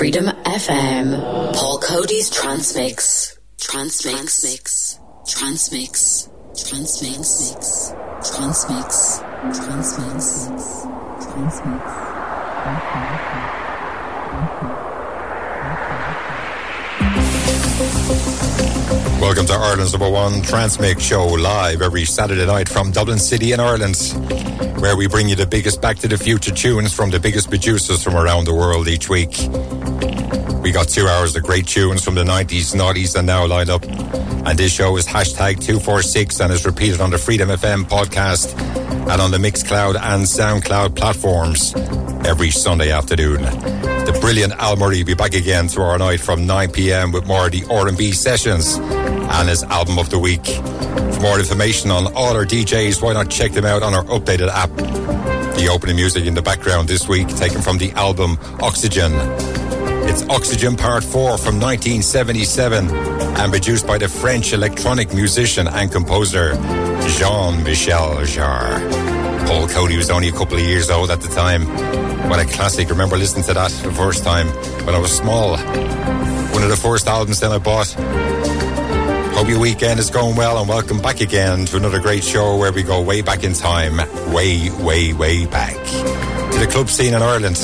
Freedom FM. Paul Coady's Trance Mix. Transmix. Transmix. Trance Mix. Transmix. Trance Mix. Transmix. Transmix. Welcome to Ireland's number one Trance Mix show live every Saturday night from Dublin City in Ireland, where we bring you the biggest Back to the Future tunes from the biggest producers from around the world each week. We got two hours of great tunes from the 90s, noughties, and now lined up. And this show is hashtag 246 and is repeated on the Freedom FM podcast and on the Mixcloud and Soundcloud platforms every Sunday afternoon. The brilliant Al Murray will be back again tomorrow night from 9 p.m. with more of the R&B sessions and his album of the week. For more information on all our DJs, why not check them out on our updated app? The opening music in the background this week taken from the album Oxygen. It's Oxygen Part 4 from 1977 and produced by the French electronic musician and composer Jean-Michel Jarre. Paul Coady was only a couple of years old at the time. What a classic. Remember listening to that the first time when I was small. One of the first albums then I bought. Hope your weekend is going well and welcome back again to another great show where we go way back in time. Way, way, way back. To the club scene in Ireland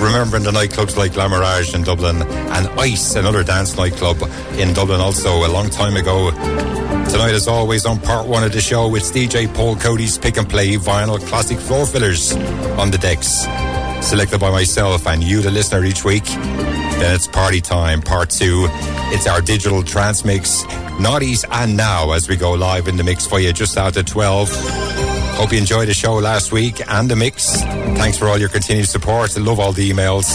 remembering the nightclubs like Glamourage in Dublin and Ice, another dance nightclub in Dublin also a long time ago. Tonight, as always, on part one of the show, it's DJ Paul Coady's pick and play vinyl classic floor fillers on the decks, selected by myself and you, the listener, each week. Then it's party time, part two. It's our digital trance mix, naughties and now as we go live in the mix for you just after 12. Hope you enjoyed the show last week and the mix. Thanks for all your continued support. I love all the emails.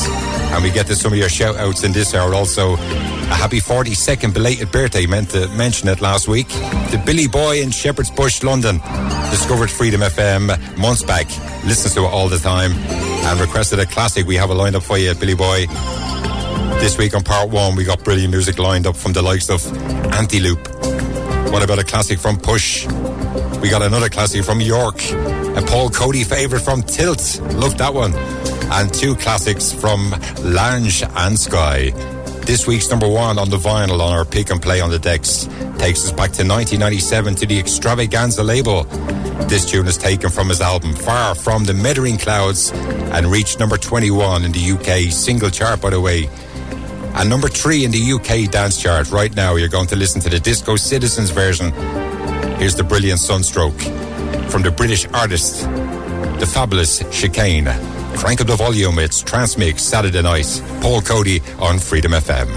And we get to some of your shout outs in this hour also. A happy 42nd belated birthday, meant to mention it last week. The Billy Boy in Shepherd's Bush, London, discovered Freedom FM months back, listens to it all the time, and requested a classic. We have a lined up for you, Billy Boy. This week on part one, we got brilliant music lined up from the likes of Antiloop. What about a classic from Push? We got another classic from York, a Paul Coady favourite from Tilt. Love that one. And two classics from Lange and Sky. This week's number one on the vinyl on our pick and play on the decks takes us back to 1997 to the Xtravaganza label. This tune is taken from his album Far From the Maddening Crowds and reached number 21 in the UK single chart, by the way. And number three in the UK dance chart right now. You're going to listen to the Disco Citizens version Here's the brilliant Sunstroke from the British artist, the fabulous Chicane. Crank up the volume, it's Trance Mix Saturday night. Paul Coady on Freedom FM.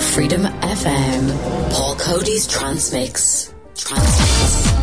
Freedom FM. Paul Coady's Transmix. Trance Mix.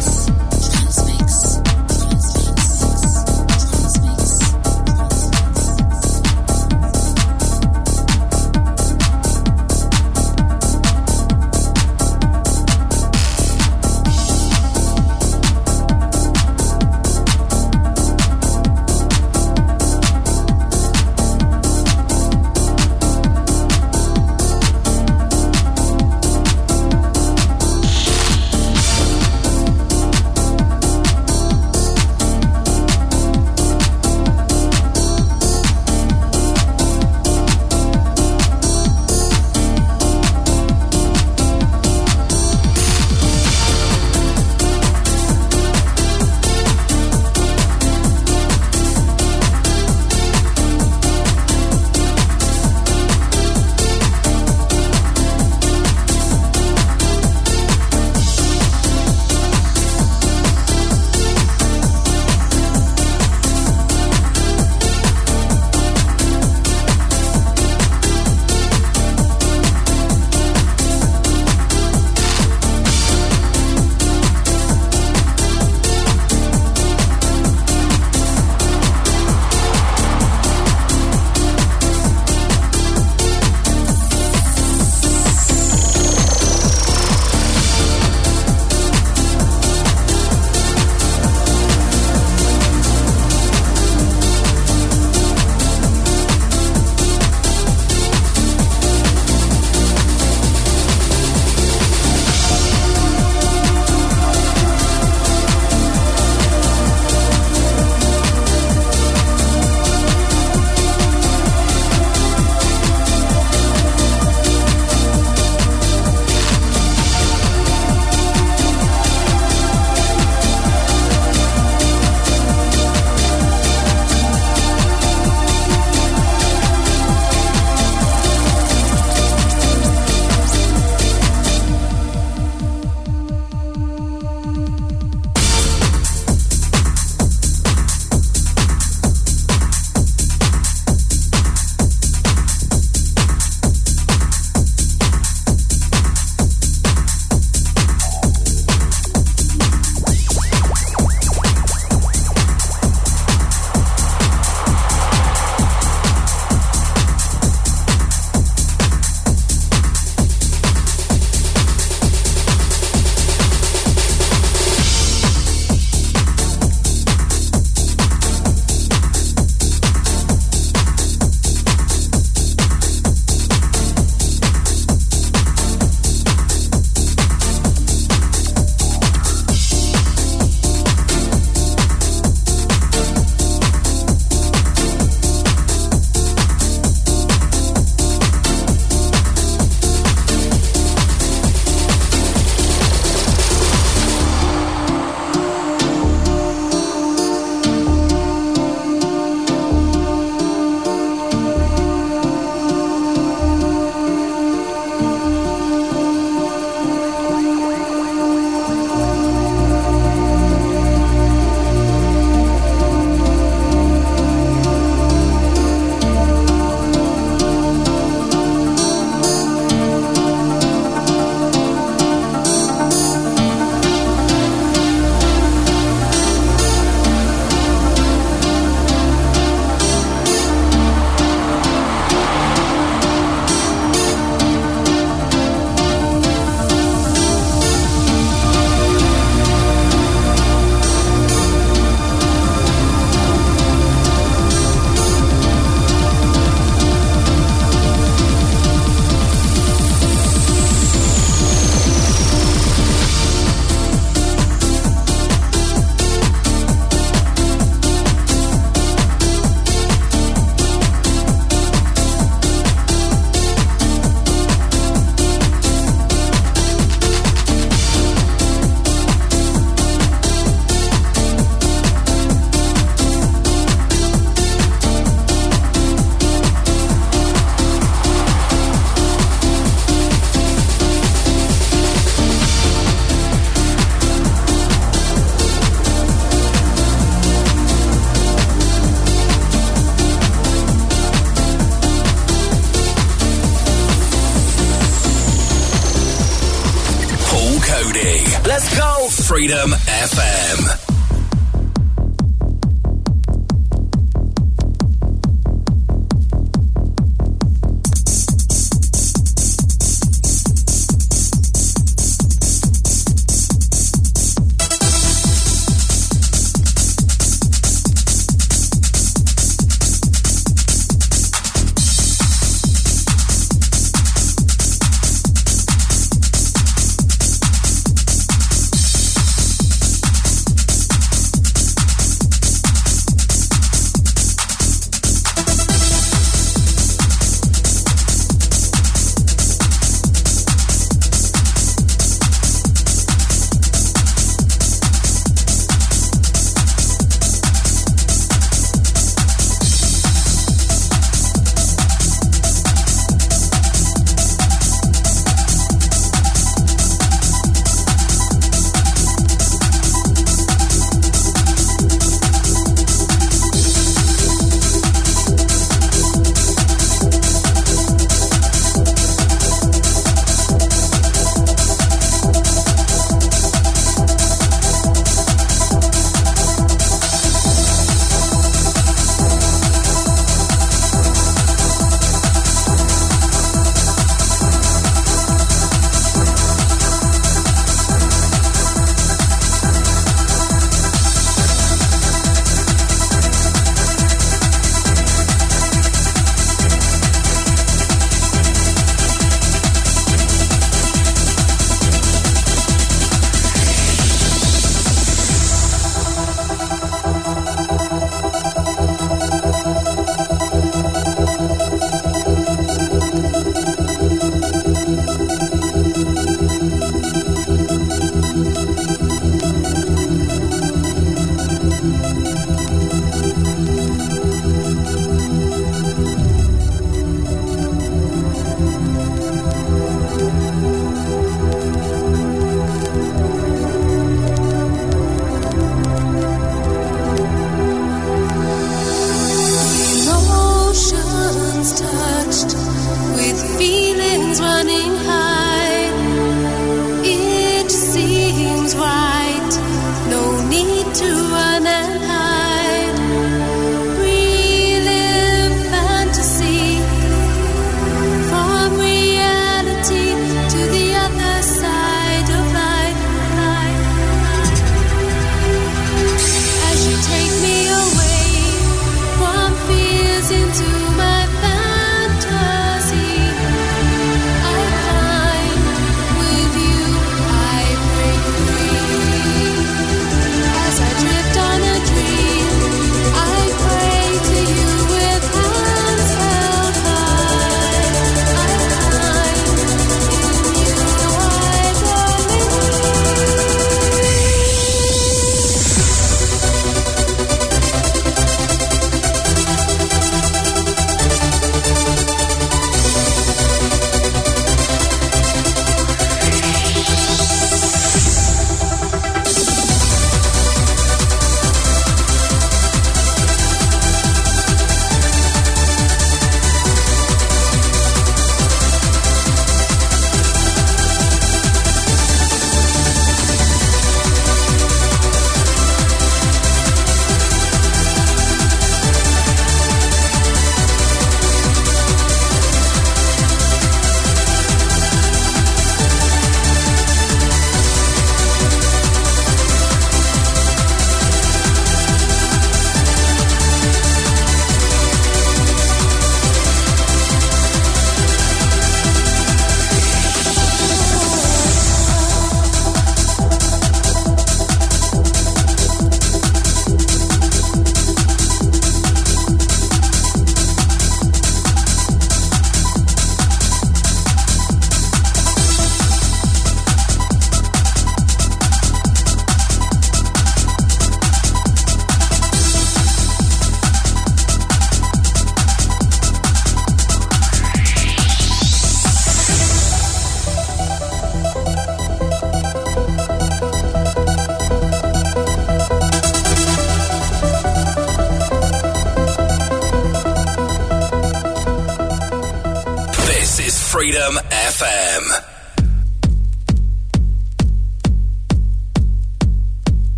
Freedom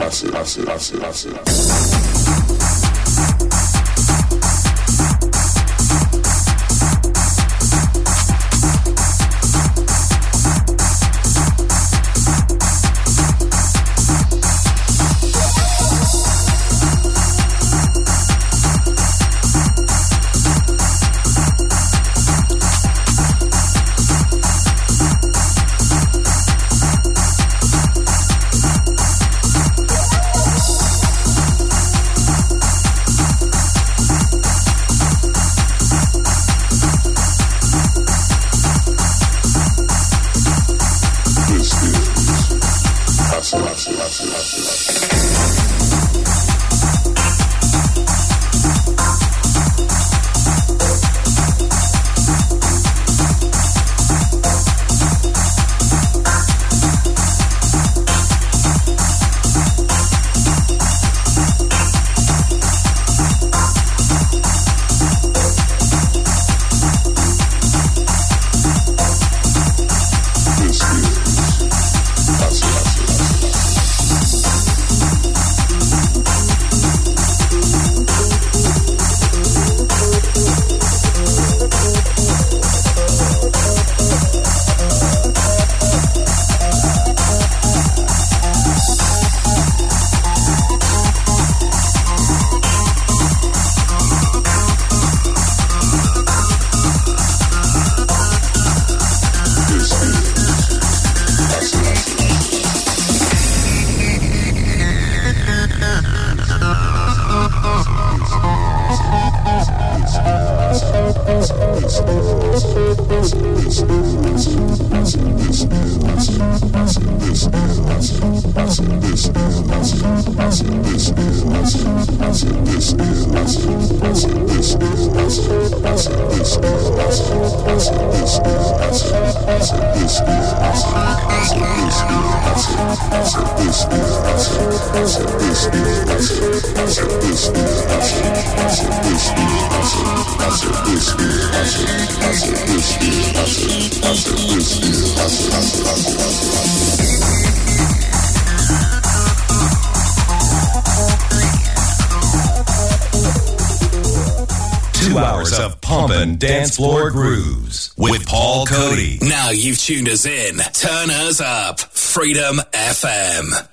Asi, asi, asi, asi, asi tuned us in. Turn us up. Freedom FM.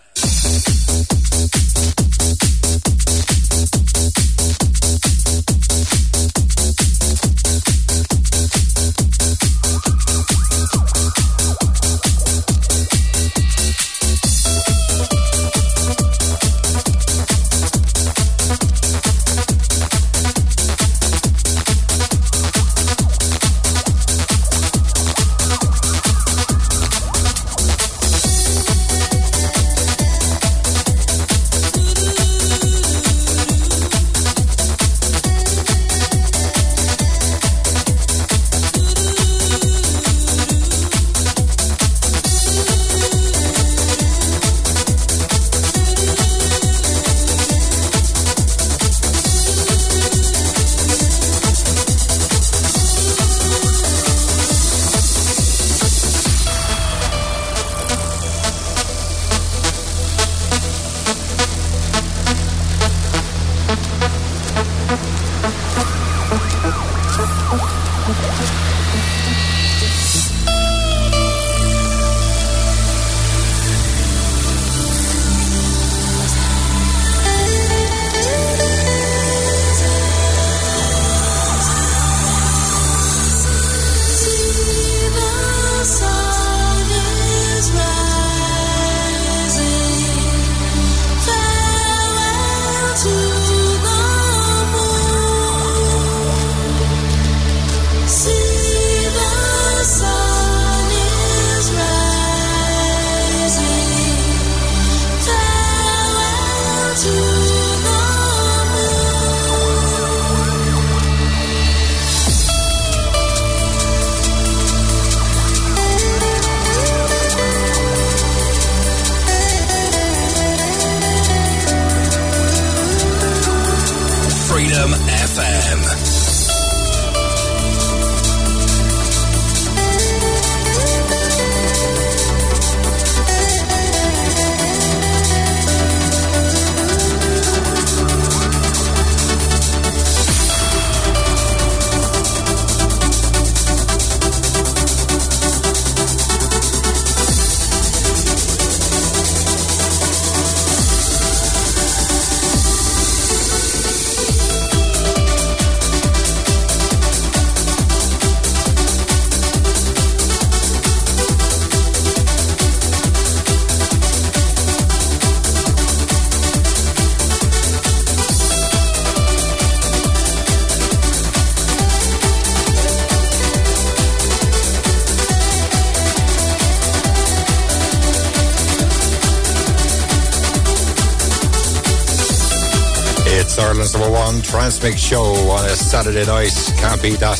Trance Mix show on a Saturday night. Can't beat that.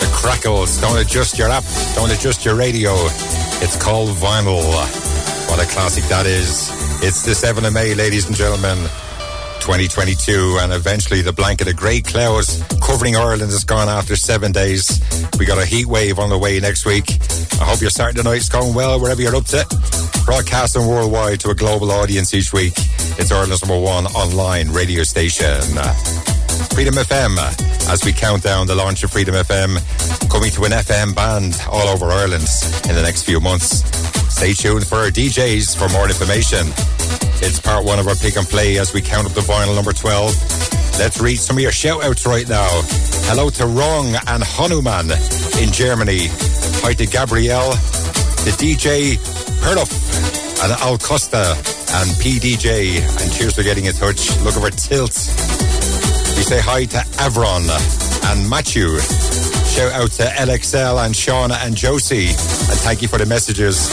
The crackles. Don't adjust your app. Don't adjust your radio. It's called vinyl. What a classic that is. It's the 7th of May, ladies and gentlemen. 2022 and eventually the blanket of grey clouds covering Ireland is gone after seven days. We got a heat wave on the way next week. I hope your Saturday night's going well wherever you're up to. Broadcasting worldwide to a global audience each week. It's Ireland's number one online radio station. Freedom FM, as we count down the launch of Freedom FM, coming to an FM band all over Ireland in the next few months. Stay tuned for our DJs for more information. It's part one of our pick and play as we count up the vinyl number 12. Let's read some of your shout outs right now. Hello to Rong and Hanuman in Germany. Hi to Gabrielle, the DJ Perloff and Al Costa and PDJ. And cheers for getting in touch. Look over Tilt. We say hi to Avron and Matthew. Shout out to LXL and Shauna and Josie. And thank you for the messages.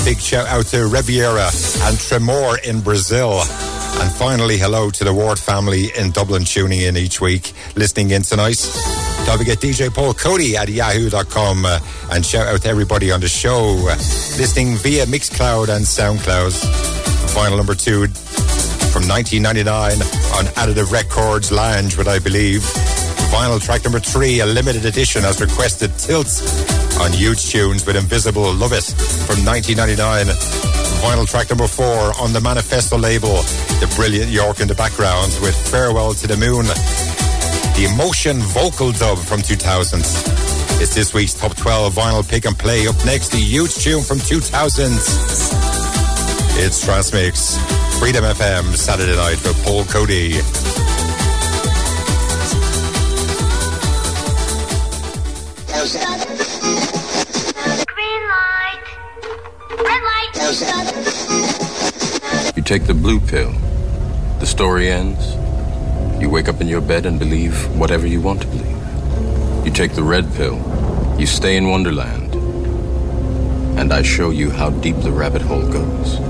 A big shout out to Riviera and Tremor in Brazil. And finally, hello to the Ward family in Dublin tuning in each week, listening in tonight. Don't forget DJ Paul Coady at yahoo.com uh, and shout out to everybody on the show uh, listening via Mixcloud and Soundcloud. Final number two 1999 on Additive Records Lounge, what I believe. Vinyl track number three, a limited edition as requested, Tilts on Hooj Choons with Invisible Love It from 1999. Vinyl track number four on the Manifesto label, the brilliant York in the background with Farewell to the Moon. The Emotion vocal dub from 2000. It's this week's top 12 vinyl pick and play. Up next, the huge tune from 2000. It's Trance Mix, Freedom FM, Saturday night for Paul Coady. You take the blue pill. The story ends. You wake up in your bed and believe whatever you want to believe. You take the red pill. You stay in Wonderland. And I show you how deep the rabbit hole goes.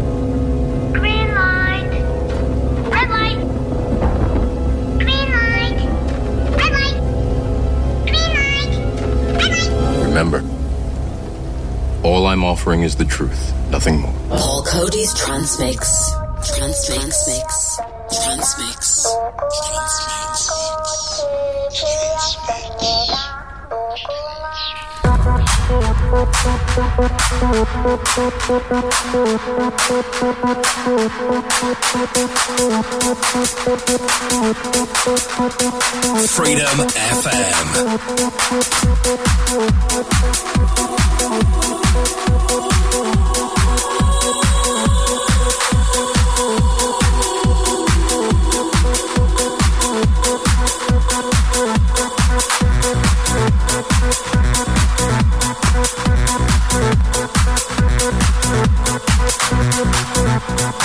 I'm offering is the truth, nothing more. Paul Coady's Transmix. Trance Mix. Transmix. Trance Mix. Freedom FM.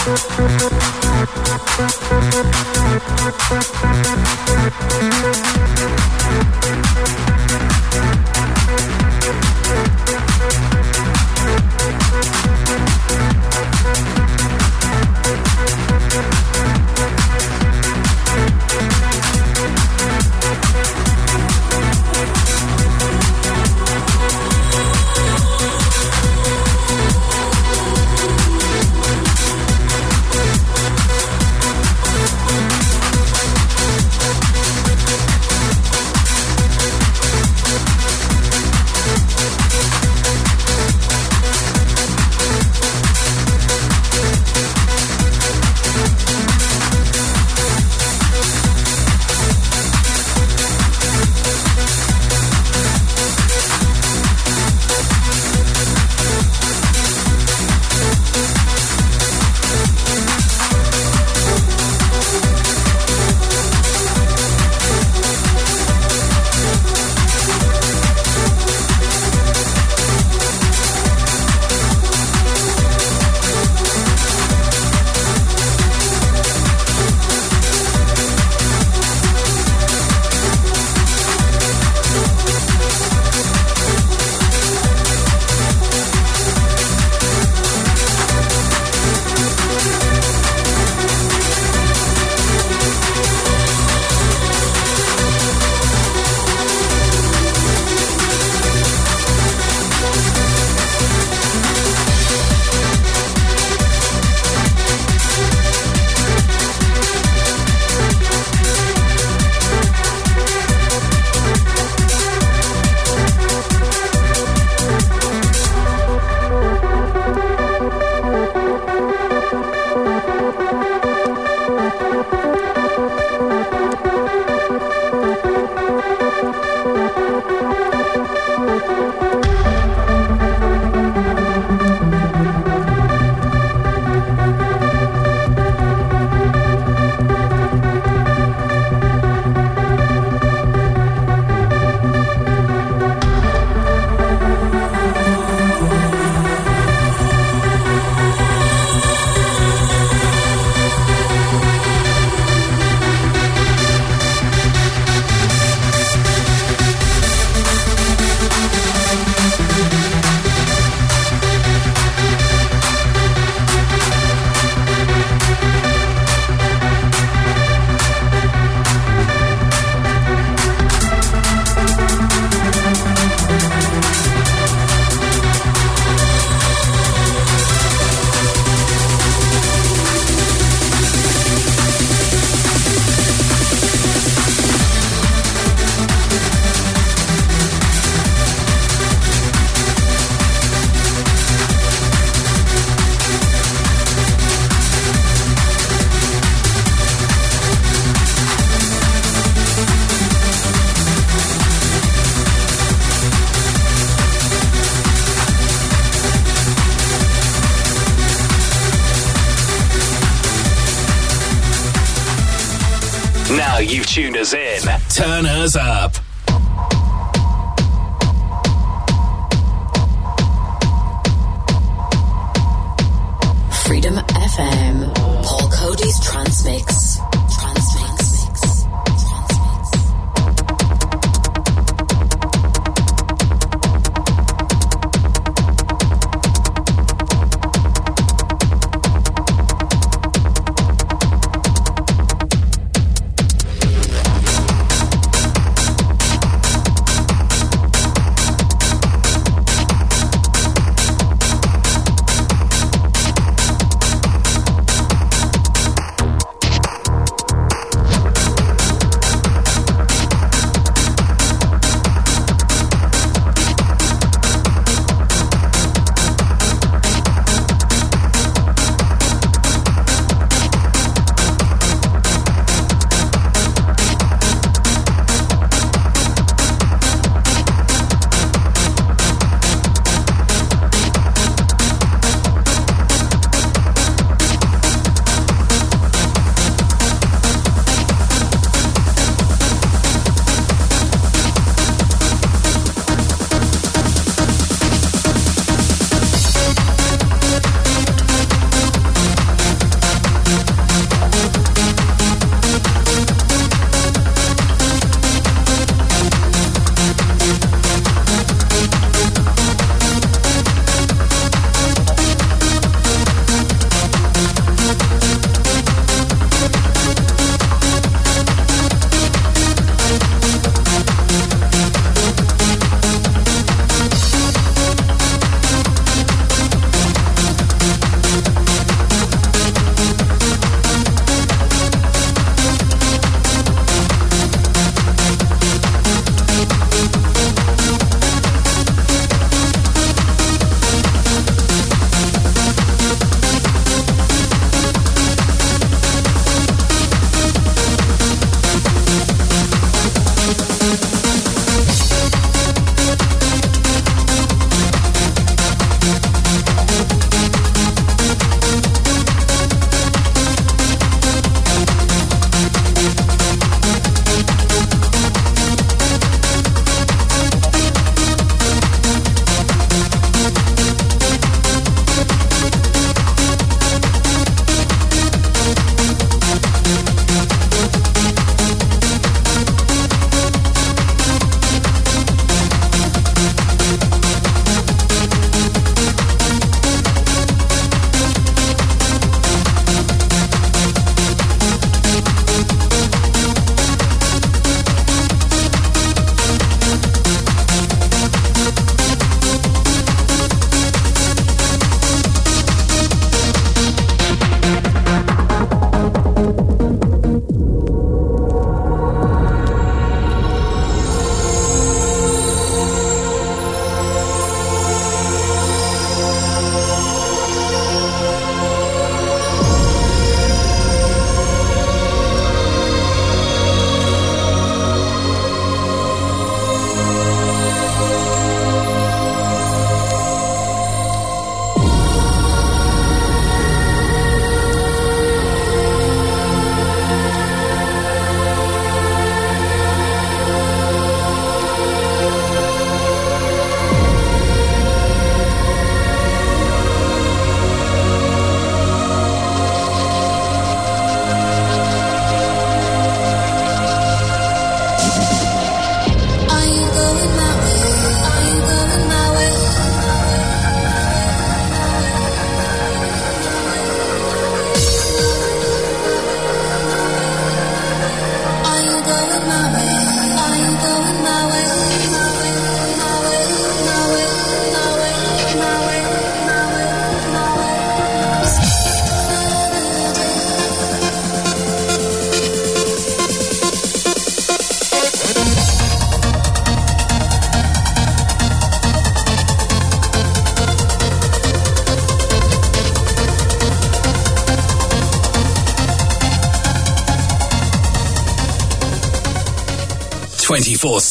Thank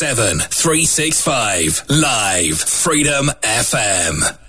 seven, three six five, Live Freedom FM. Freedom FM.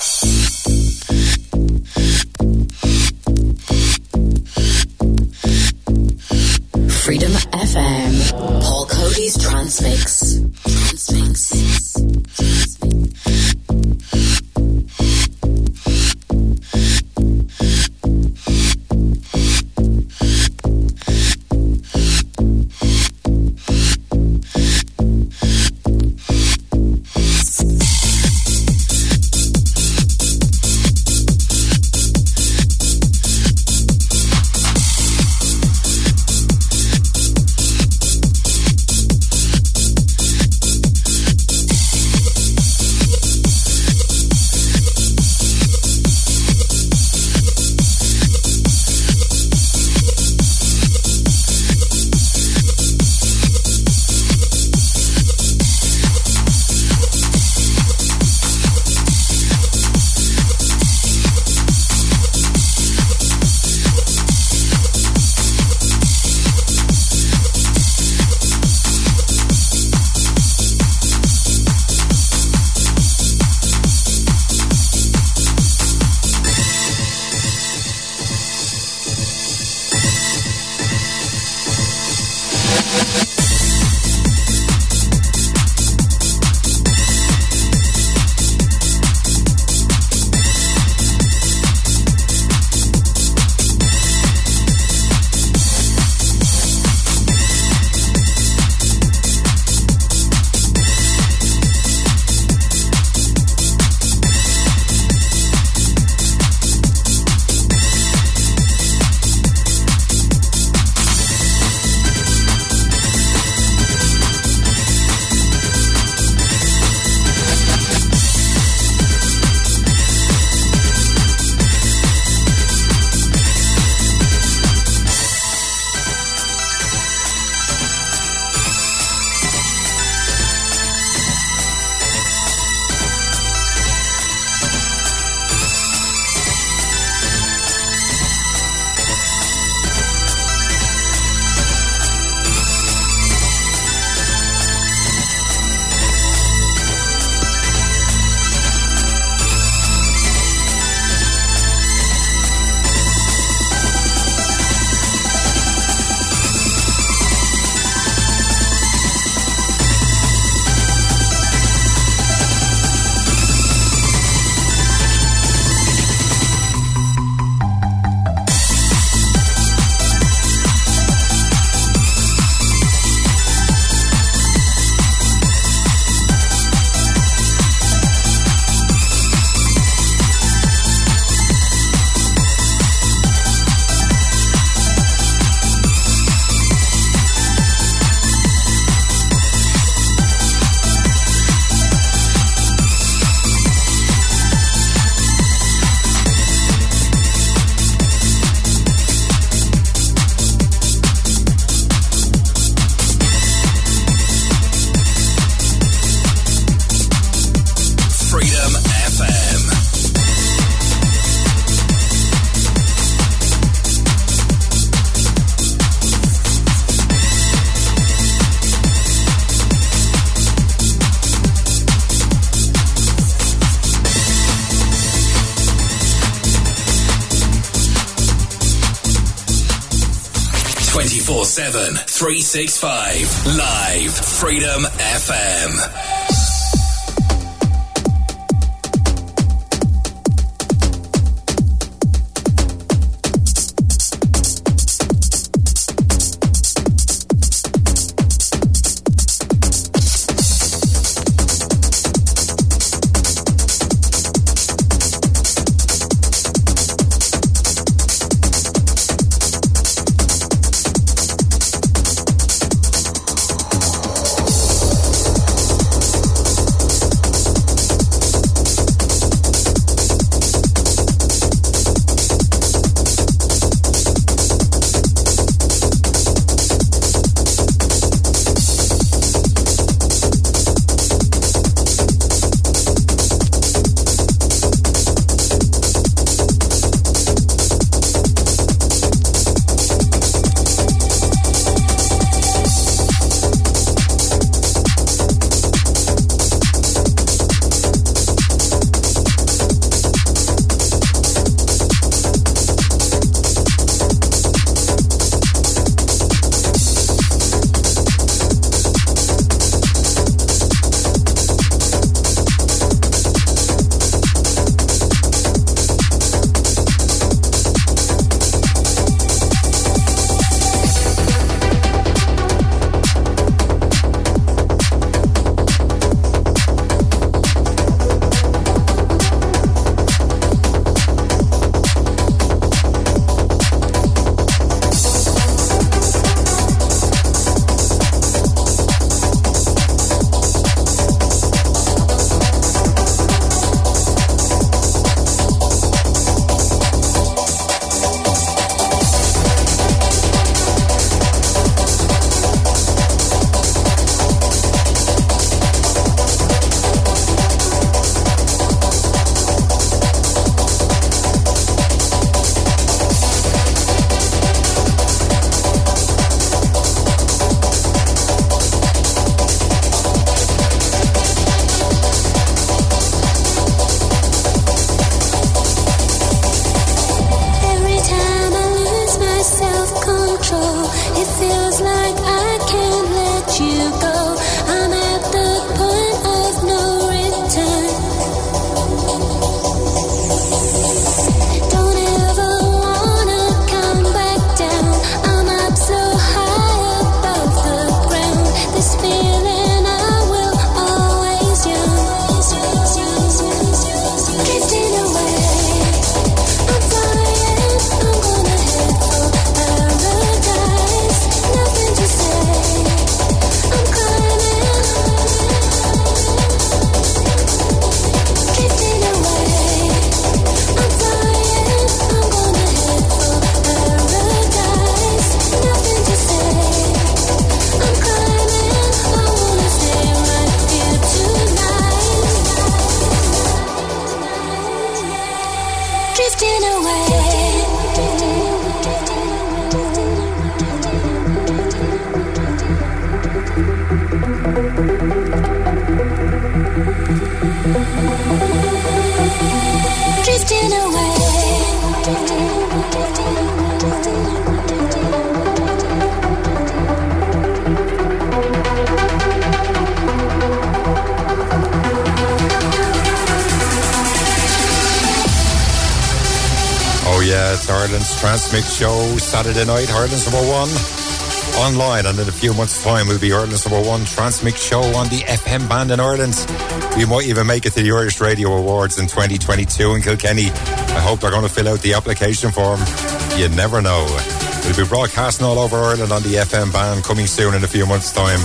24 7, 365. Live. Freedom FM. Saturday night, Ireland's number one online. And in a few months' time, will be Ireland's number one Trance Mix show on the FM band in Ireland. We might even make it to the Irish Radio Awards in 2022 in Kilkenny. I hope they're going to fill out the application form. You never know. We'll be broadcasting all over Ireland on the FM band coming soon in a few months' time.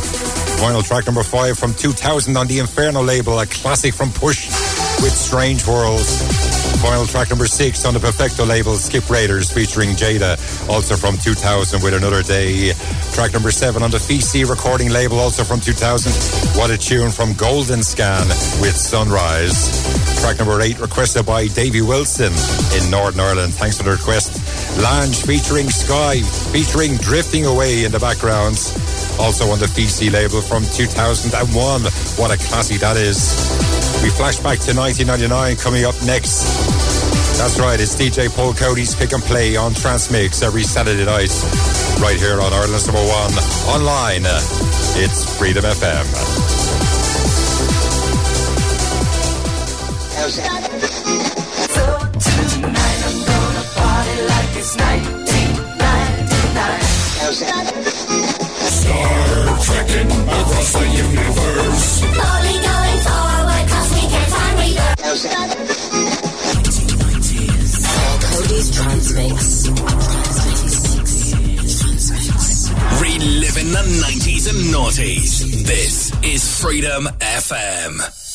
Final track number five from 2000 on the Inferno label, a classic from Push with Strange Worlds. Final track number six on the Perfecto label, Skip Raiders featuring Jada, also from 2000 with Another Day. Track number seven on the VC recording label, also from 2000. What a tune from Goldenscan with Sunrise. Track number eight requested by Davy Wilson in Northern Ireland. Thanks for the request. Lange featuring Skye, featuring Drifting Away in the background. Also on the VC label from 2001. What a classic that is. We flash back to 1999 coming up next. That's right, it's DJ Paul Coady's Pick and Play on Trance Mix every Saturday night, right here on Ireland's number one online. It's Freedom FM. Only going Coady's Transmix. Reliving the 90s and noughties. This is Freedom FM.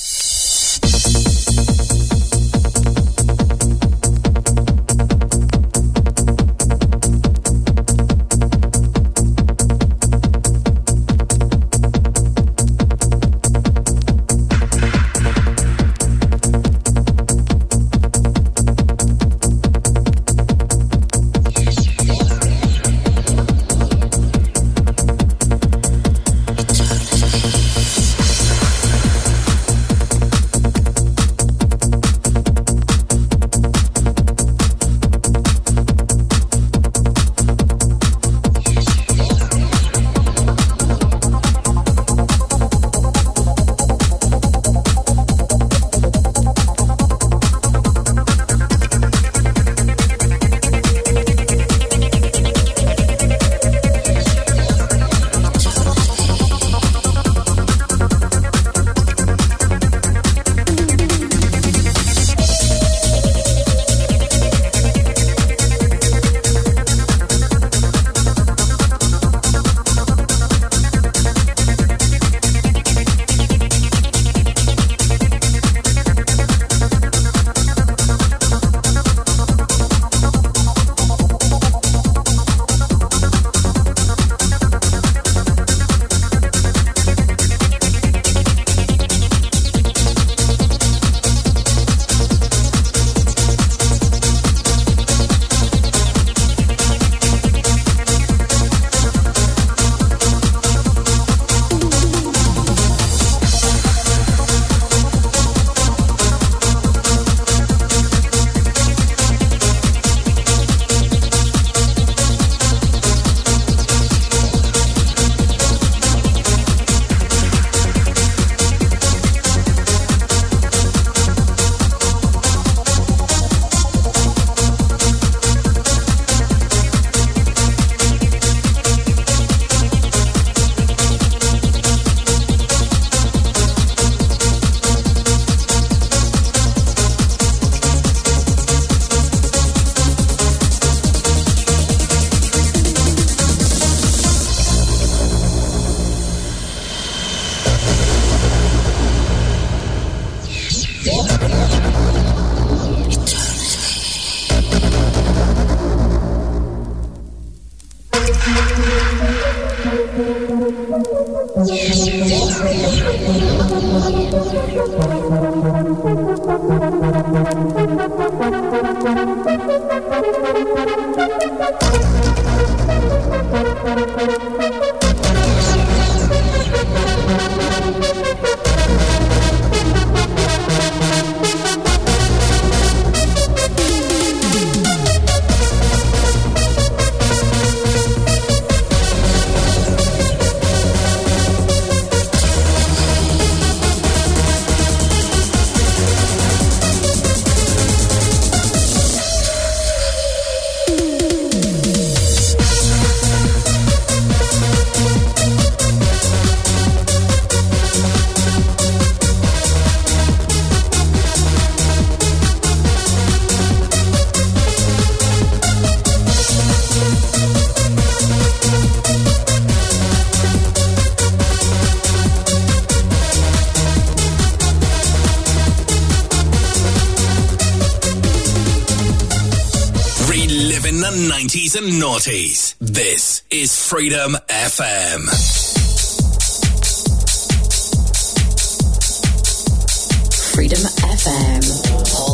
90s noughties. This is Freedom FM. Freedom FM.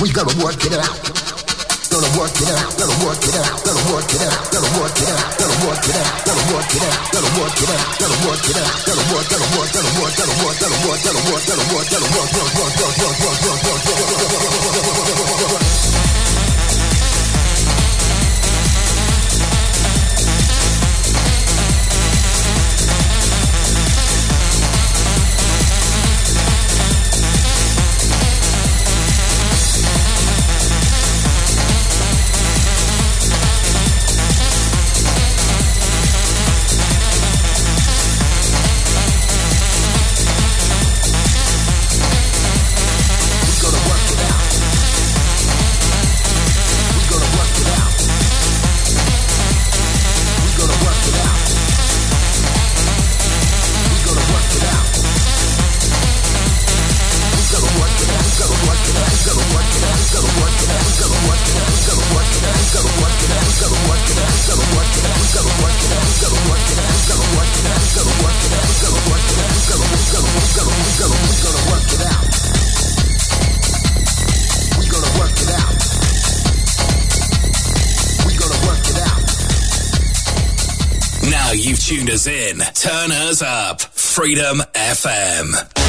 We gotta work it out. Gonna work it out, gonna work it out, gonna work it out, gonna work it out, gonna work it out, gonna work it out, gonna work it out, gonna work it out, gonna work, gonna work, gonna work, gonna work, gonna work, gonna work, gonna work, gonna work, work, work, work, work, work, work, work, work, work, work, tuned Freedom FM.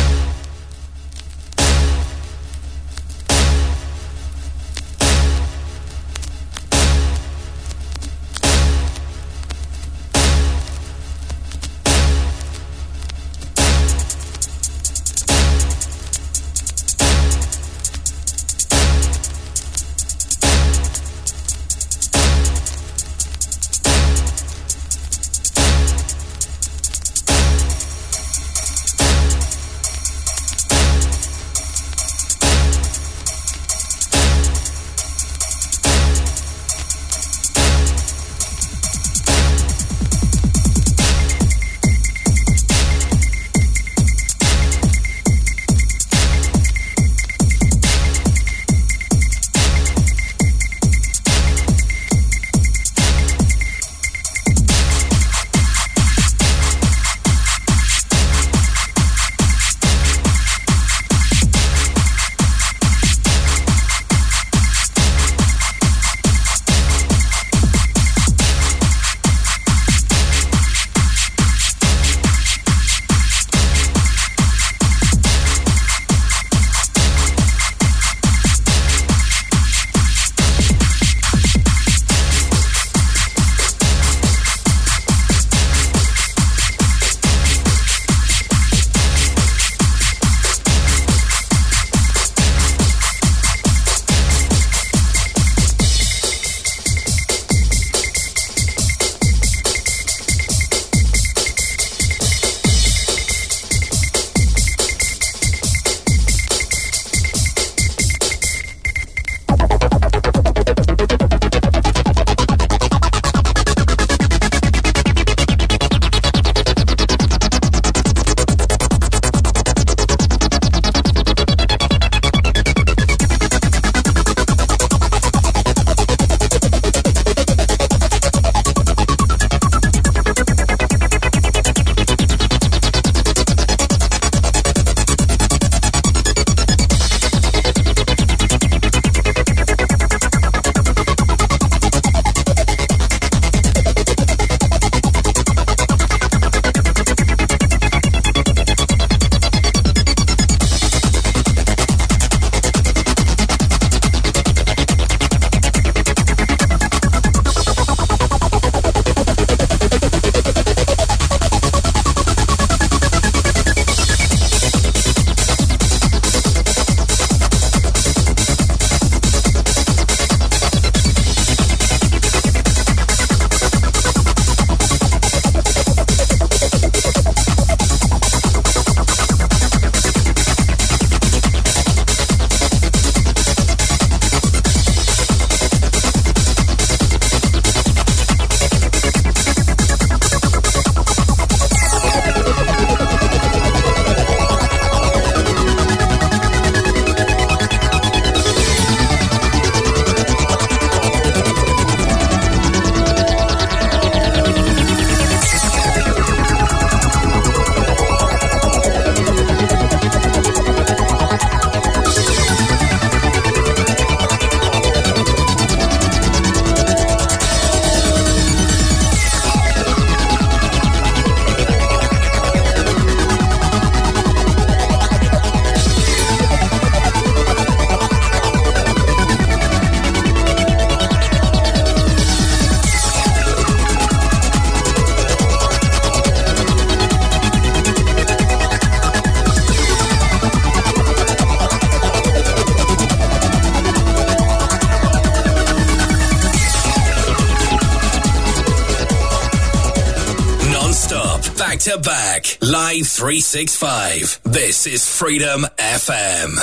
365. This is Freedom FM.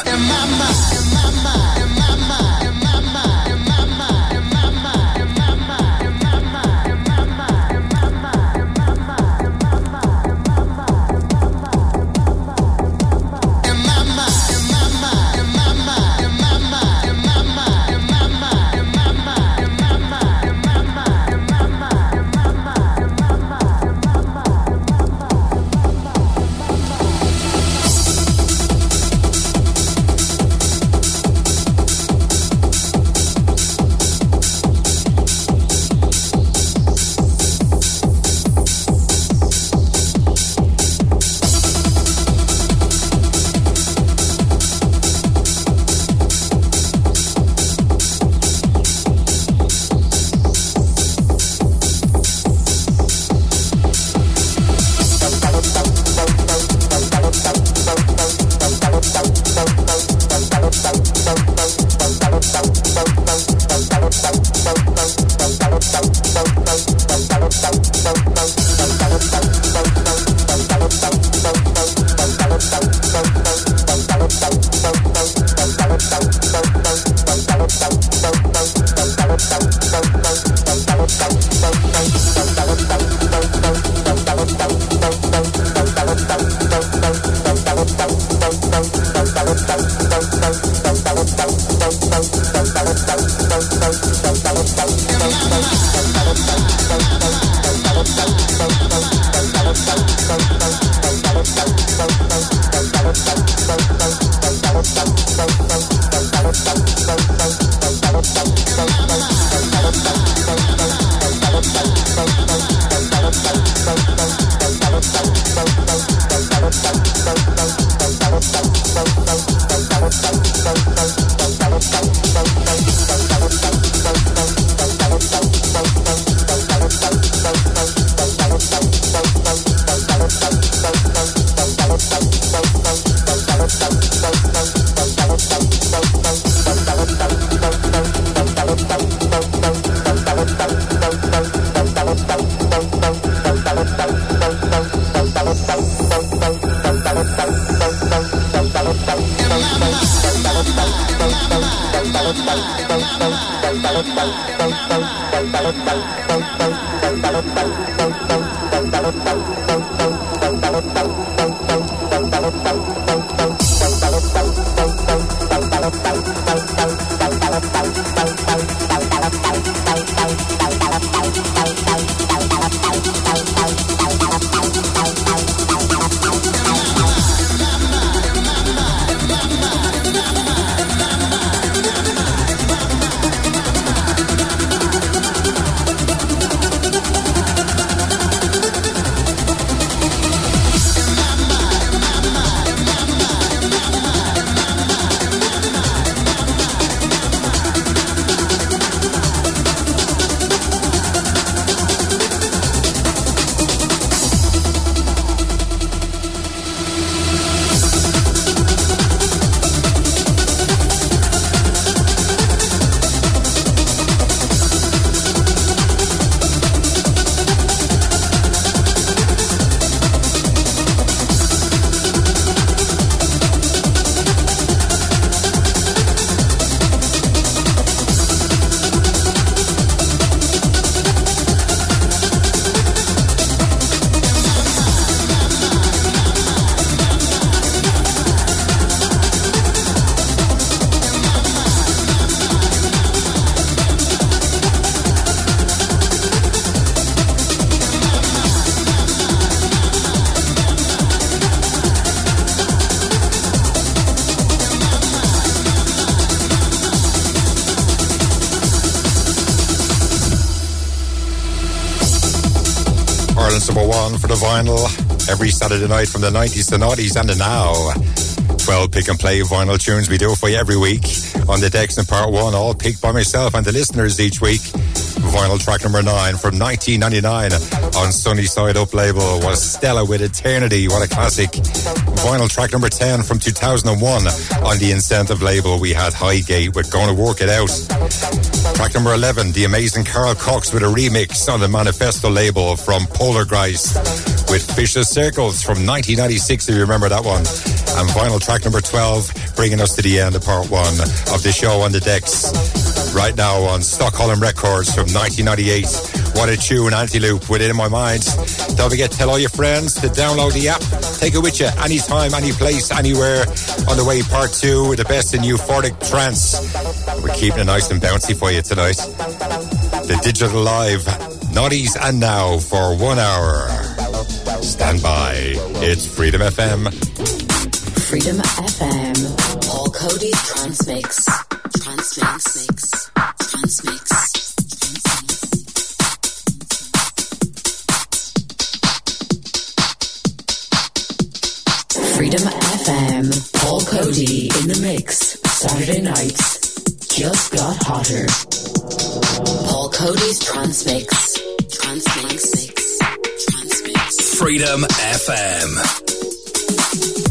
Every Saturday night from the 90s to 90s and the now. 12 pick and play vinyl tunes we do for you every week on the decks in part one, all picked by myself and the listeners each week. Vinyl track number nine from 1999 on Sunny Side Up label was Stella with Eternity. What a classic. Vinyl track number 10 from 2001 on the Incentive label. We had Hi-Gate with Gonna Work It Out. Track number 11, the amazing Carl Cox with a remix on the Manifesto label from Poltergeist. With Vicious Circles from 1996, if you remember that one. And final track number 12, bringing us to the end of part one of the show on the decks. Right now on Stockholm Records from 1998. What a tune, Antiloop, with it in my mind. Don't forget, tell all your friends to download the app. Take it with you anytime, any place, anywhere. On the way, part two, the best in euphoric trance. We're keeping it nice and bouncy for you tonight. The Digital Live, Naughties and Now for one hour. Stand by. It's Freedom FM. Freedom FM. Paul Coady's Transmix. Trance Mix. Transmix. Freedom FM. Paul Coady in the mix. Saturday nights. Just got hotter. Paul Coady's Transmix. Trance Mix. Freedom FM.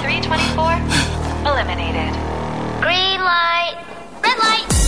Three twenty-four eliminated. Green light. Red light.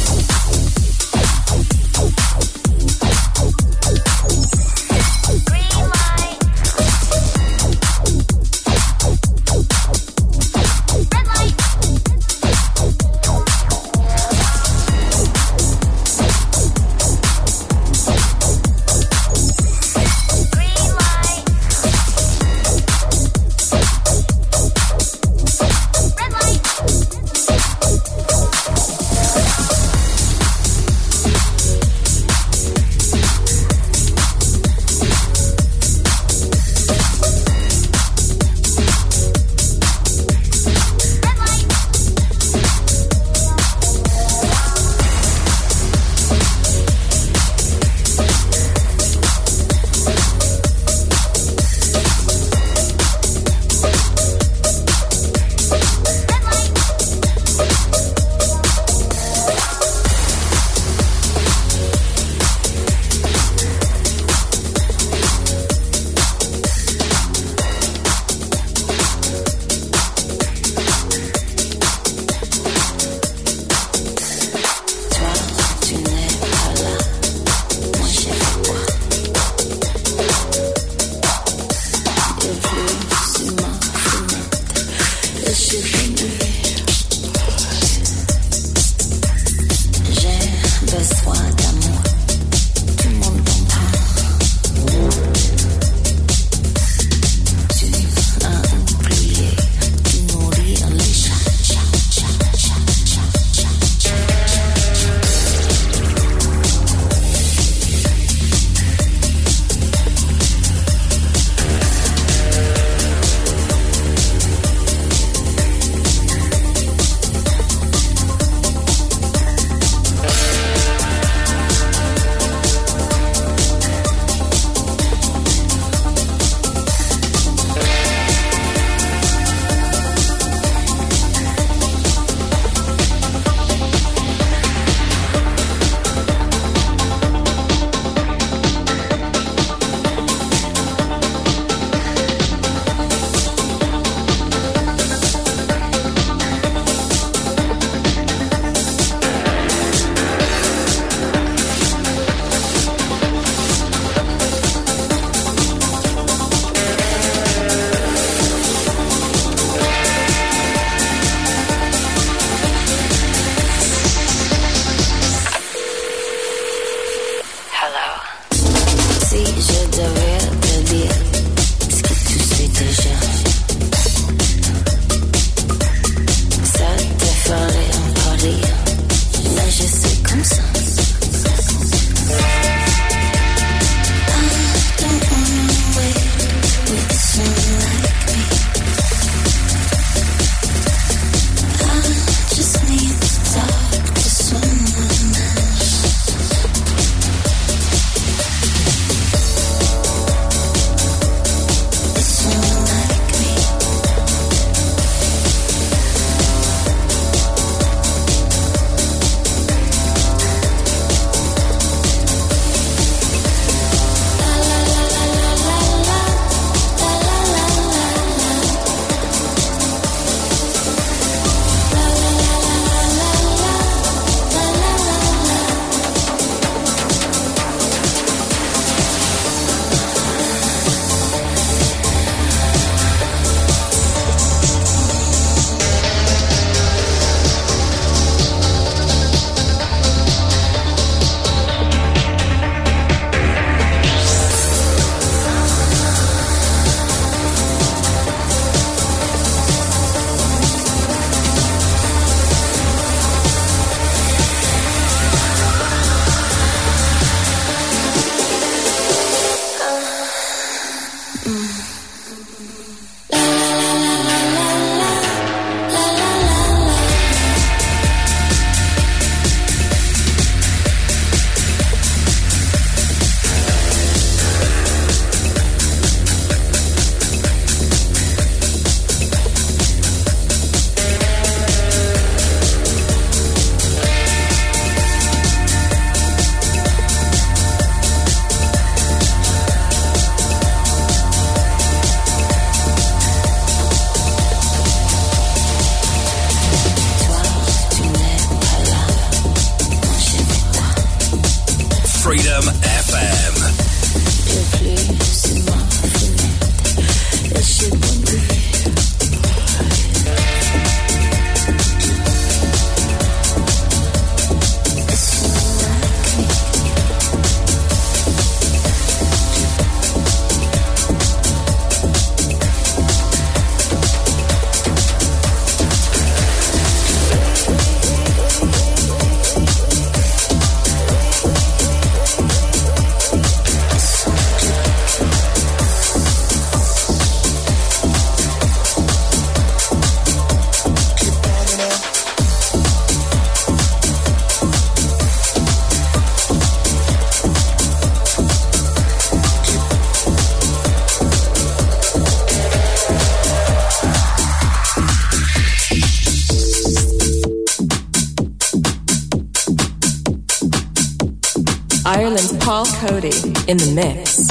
Al Coady in the mix.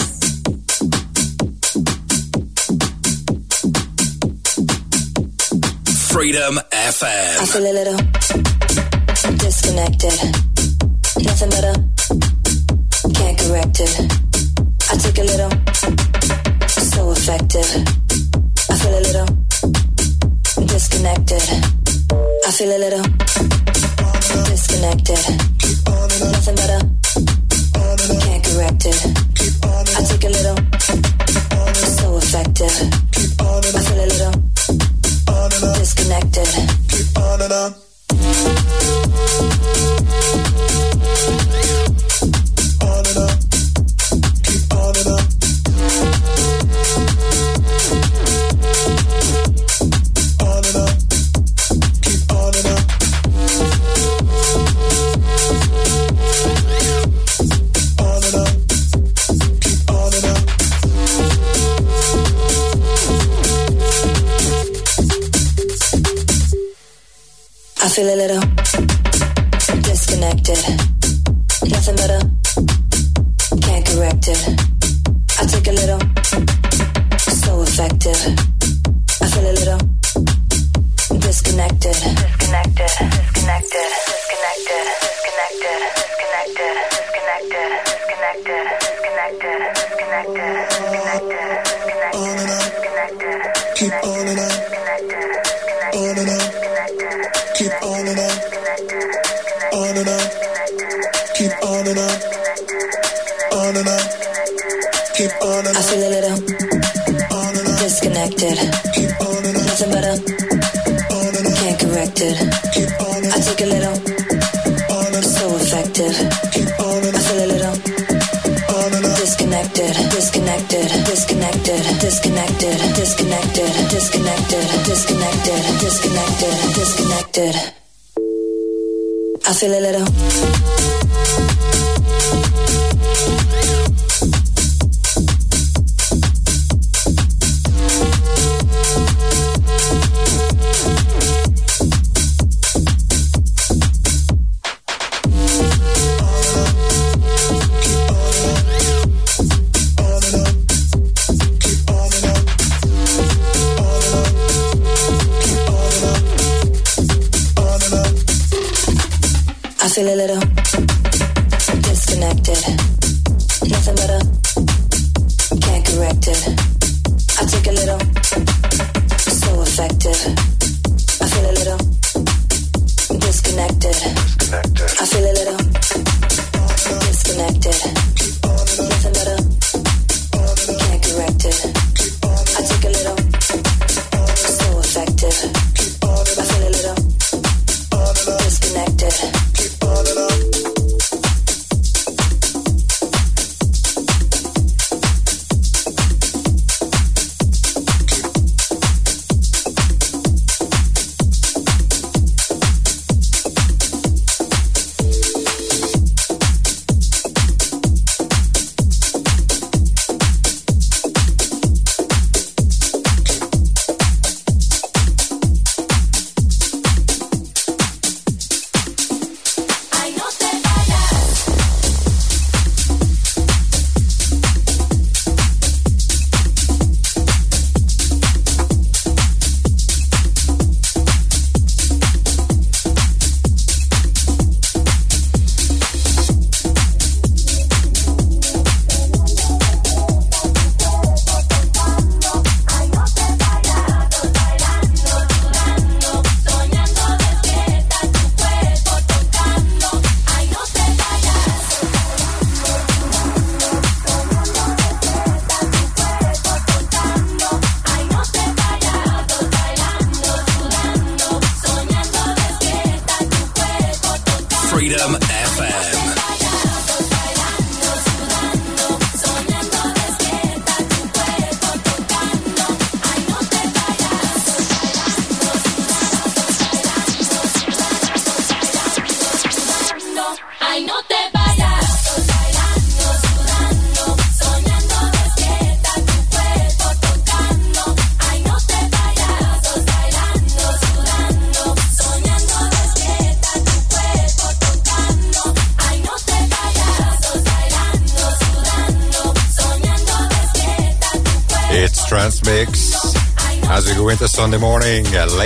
Freedom FM. I feel a little disconnected. Nothing better. Can't correct it.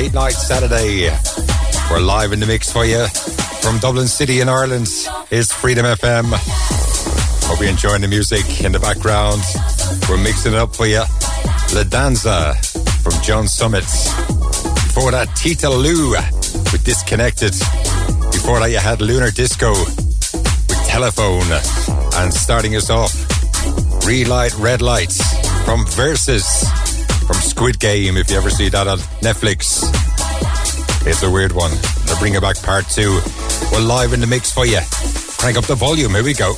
Late night Saturday, we're live in the mix for you from Dublin City in Ireland. Is Freedom FM. Hope you're enjoying the music in the background. We're mixing it up for you. La Danza from John Summit. Before that, Tita Lou with Disconnected. Before that, you had Lunar Disco with Telephone. And starting us off, Relight Red Lights from Versus from Squid Game, if you ever see that on Netflix. It's a weird one. They're bringing back part two. We're live in the mix for you. Crank up the volume. Here we go.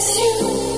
you.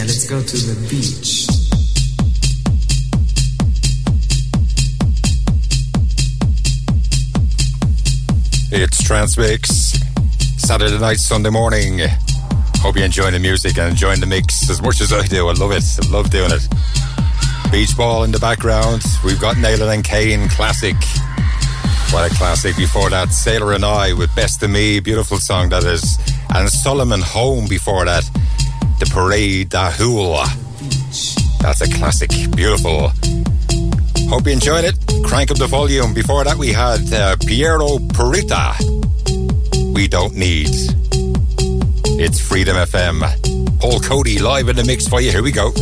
Go to the beach. It's Trance Mix, Saturday night, Sunday morning. Hope you're enjoying the music and enjoying the mix as much as I do. I love it. I love doing it. Beach ball in the background. We've got Nalin and Kane classic. What a classic. Before that, Sailor and I with Best of Me. Beautiful song that is. And Solomon Home before that. The Parade da Hula. That's a classic. Beautiful. Hope you enjoyed it. Crank up the volume. Before that, we had uh, Piero Purita. We don't need. It's Freedom FM. Paul Coady live in the mix for you. Here we go.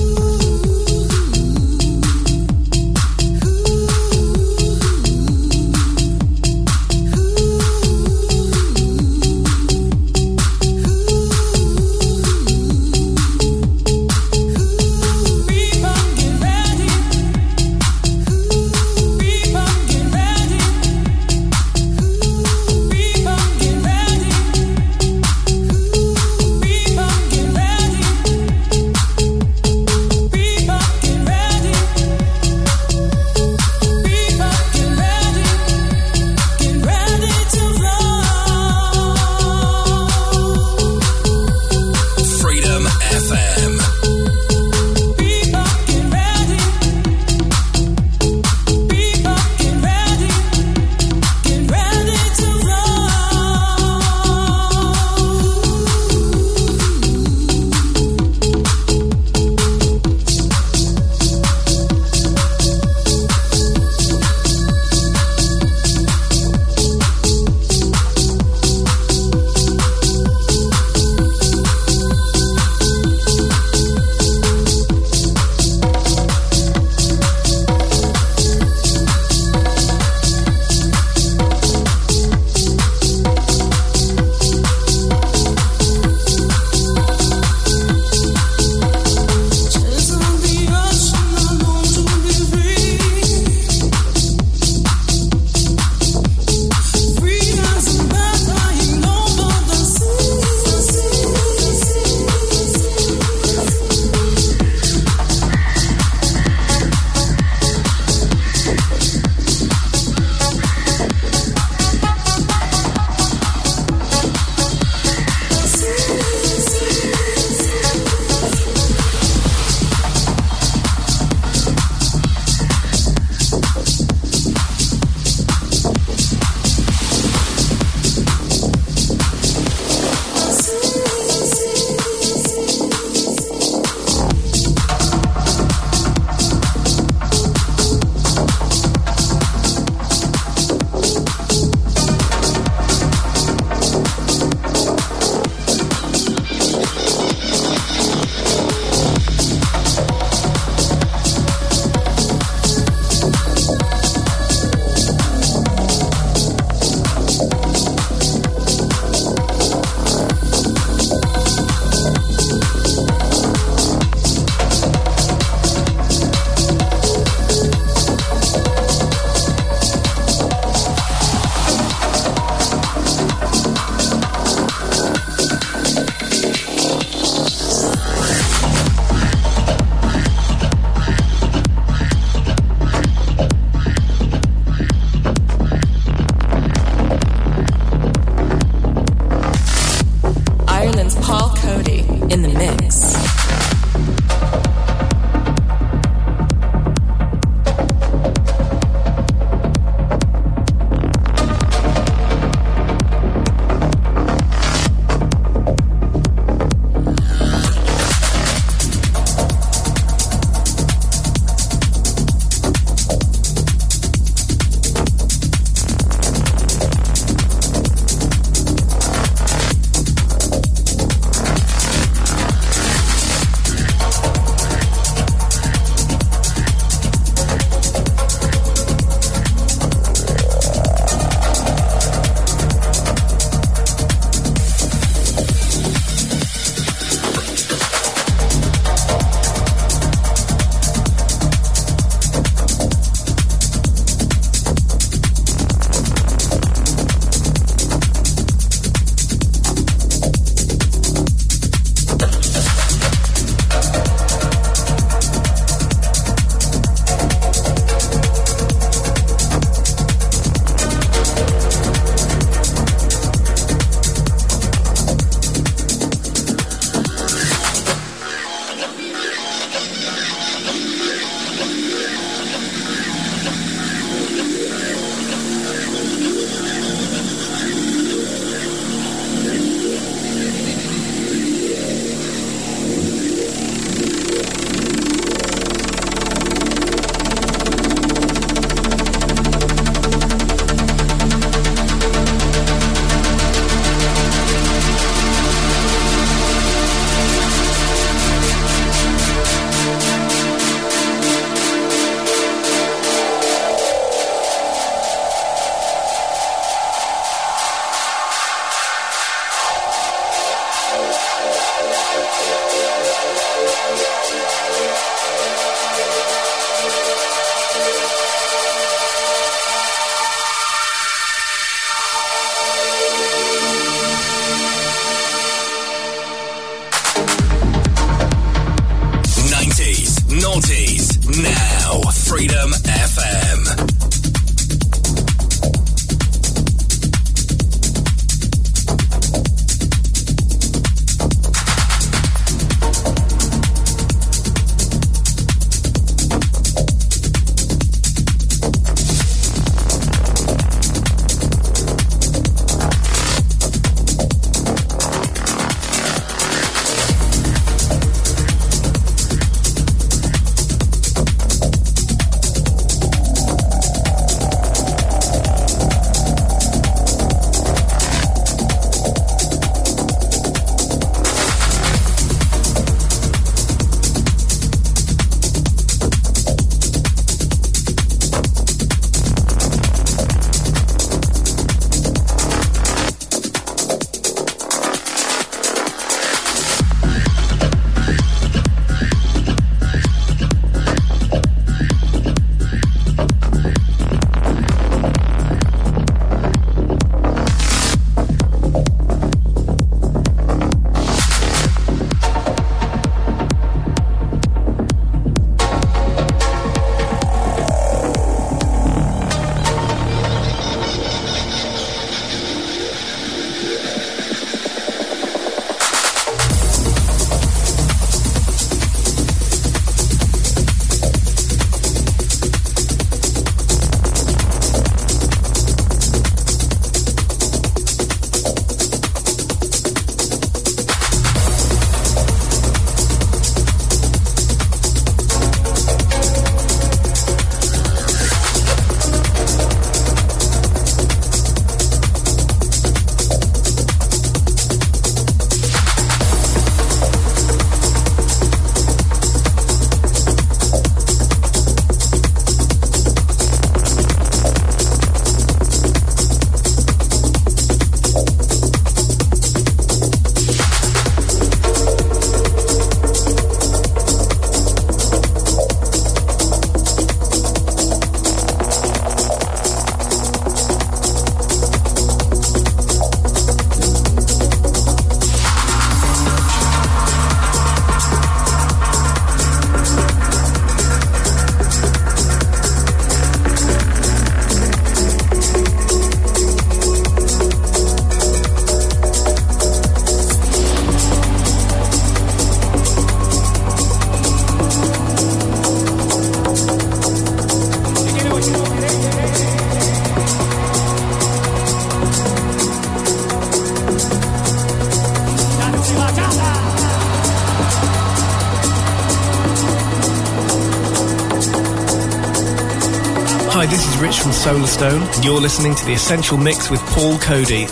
You're listening to The Essential Mix with Paul Coady.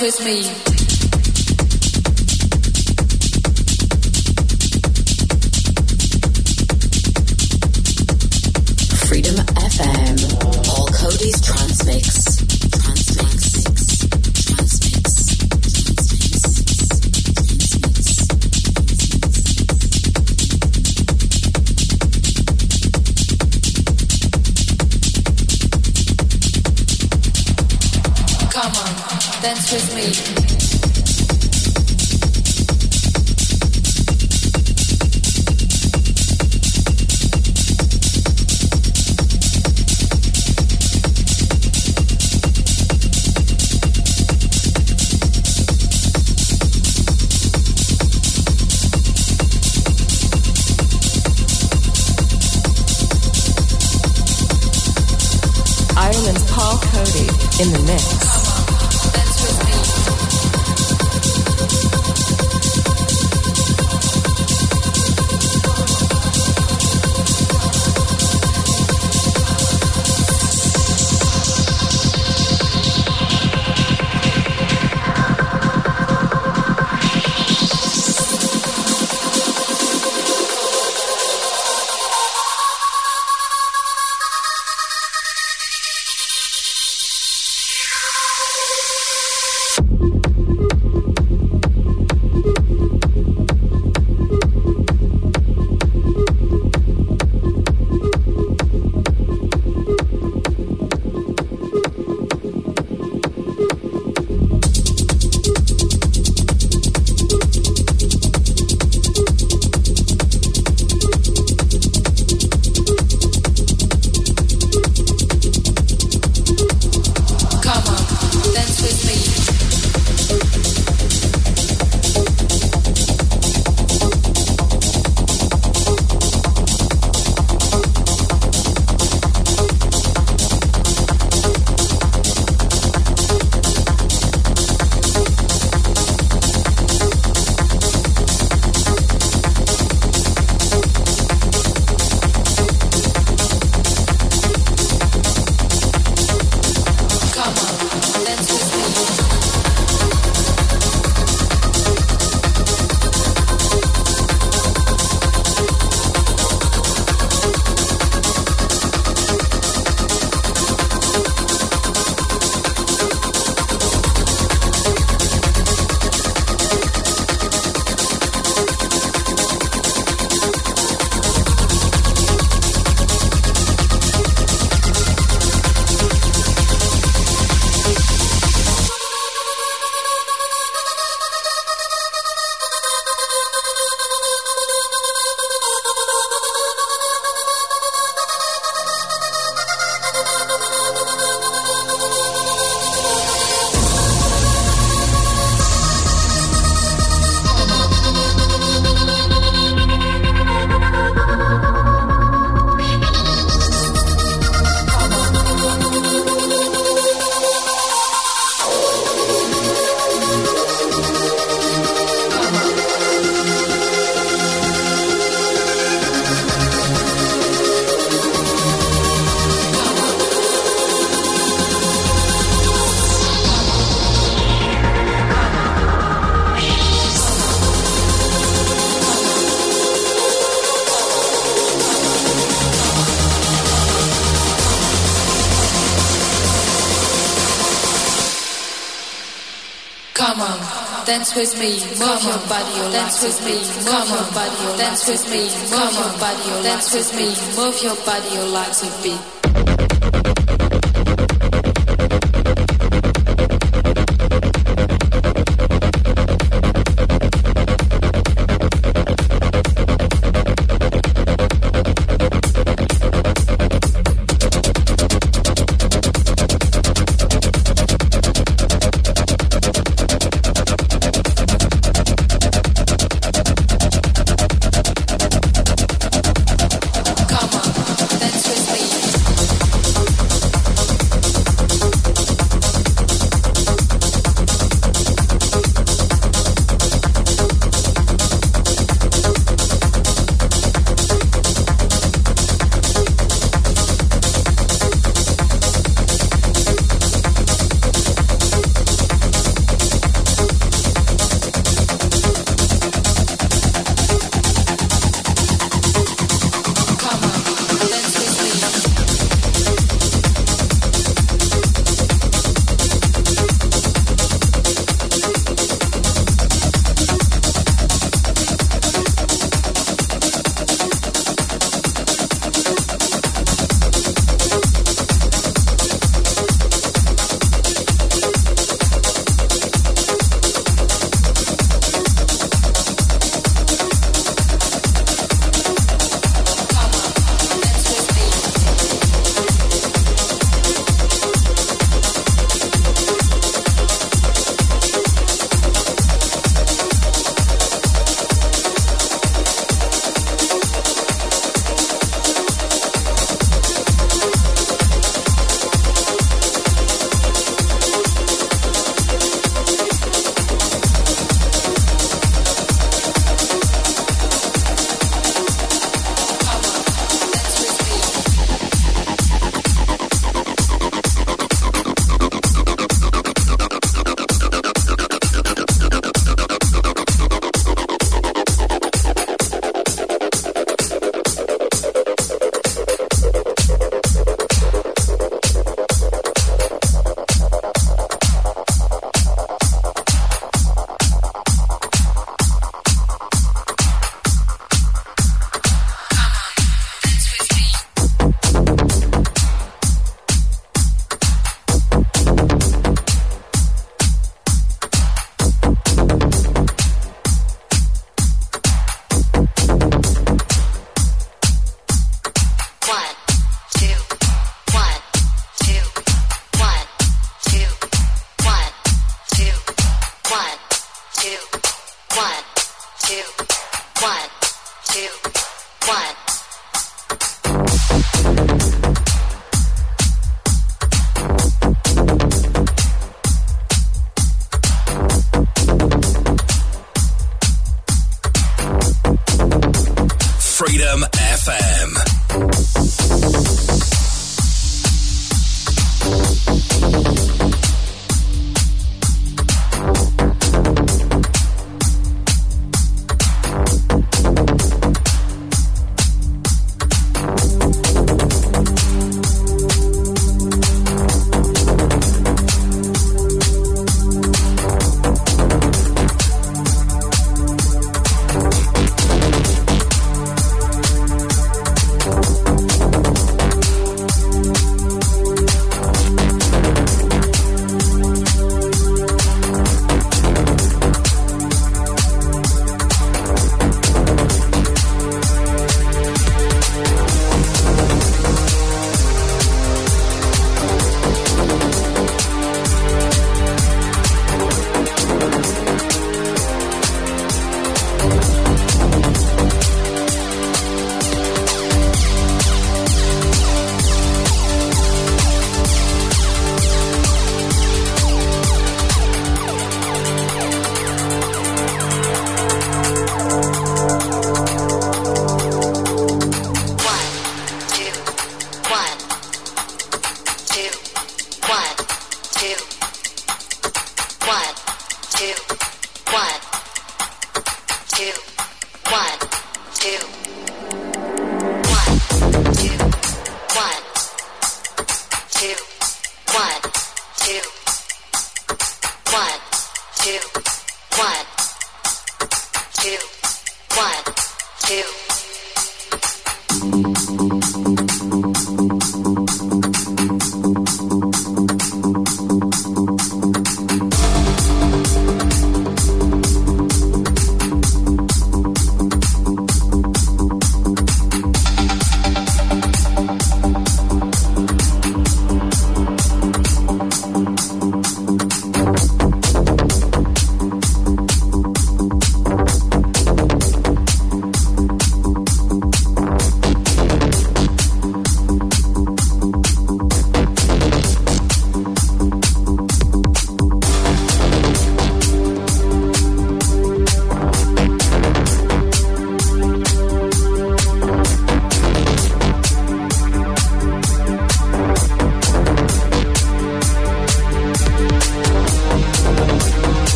with me. Dance with me, move your body, oh, dance with me, move your body, oh, dance with me, move your body, oh, dance with me, move your body, oh, like a beat.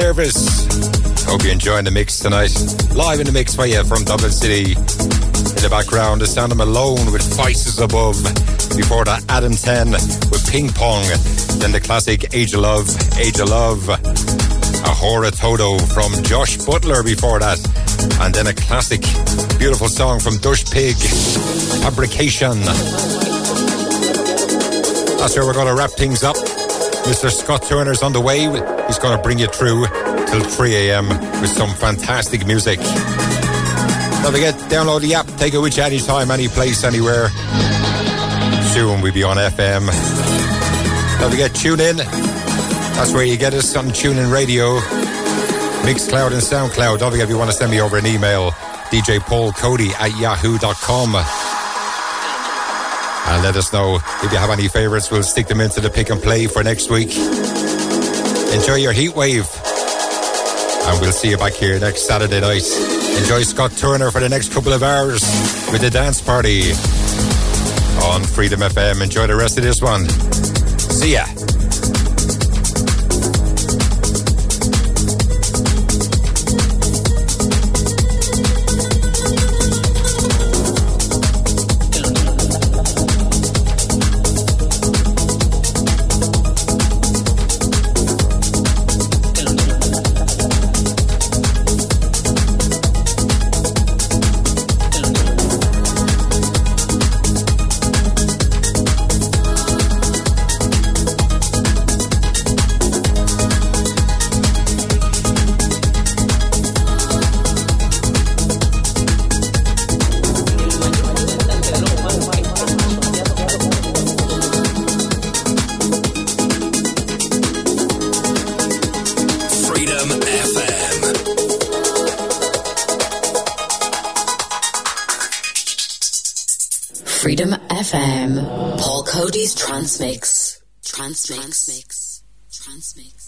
Service. Hope you're enjoying the mix tonight. Live in the mix for you from Dublin City. In the background, the sound of Malone with Voices Above. Before that, Adam 10 with Ping Pong. Then the classic Age of Love, Age of Love. Ahora Todo from Josh Butler before that. And then a classic, beautiful song from Dush Pig, Fabrication. That's where we're going to wrap things up. Mr. Scott Turner's on the way. He's going to bring you through till 3 a.m. with some fantastic music. Don't forget, download the app. Take it with you anytime, any place, anywhere. Soon we'll be on FM. Don't forget, tune in. That's where you get us on TuneIn Radio, Mixcloud and SoundCloud. Don't forget, if you want to send me over an email, DJ Paul Coady at yahoo.com. And let us know if you have any favorites. We'll stick them into the pick and play for next week. Enjoy your heat wave. And we'll see you back here next Saturday night. Enjoy Scott Turner for the next couple of hours with the dance party on Freedom FM. Enjoy the rest of this one. See ya. Trance Mix. Transmix. Trance Mix. Transmix.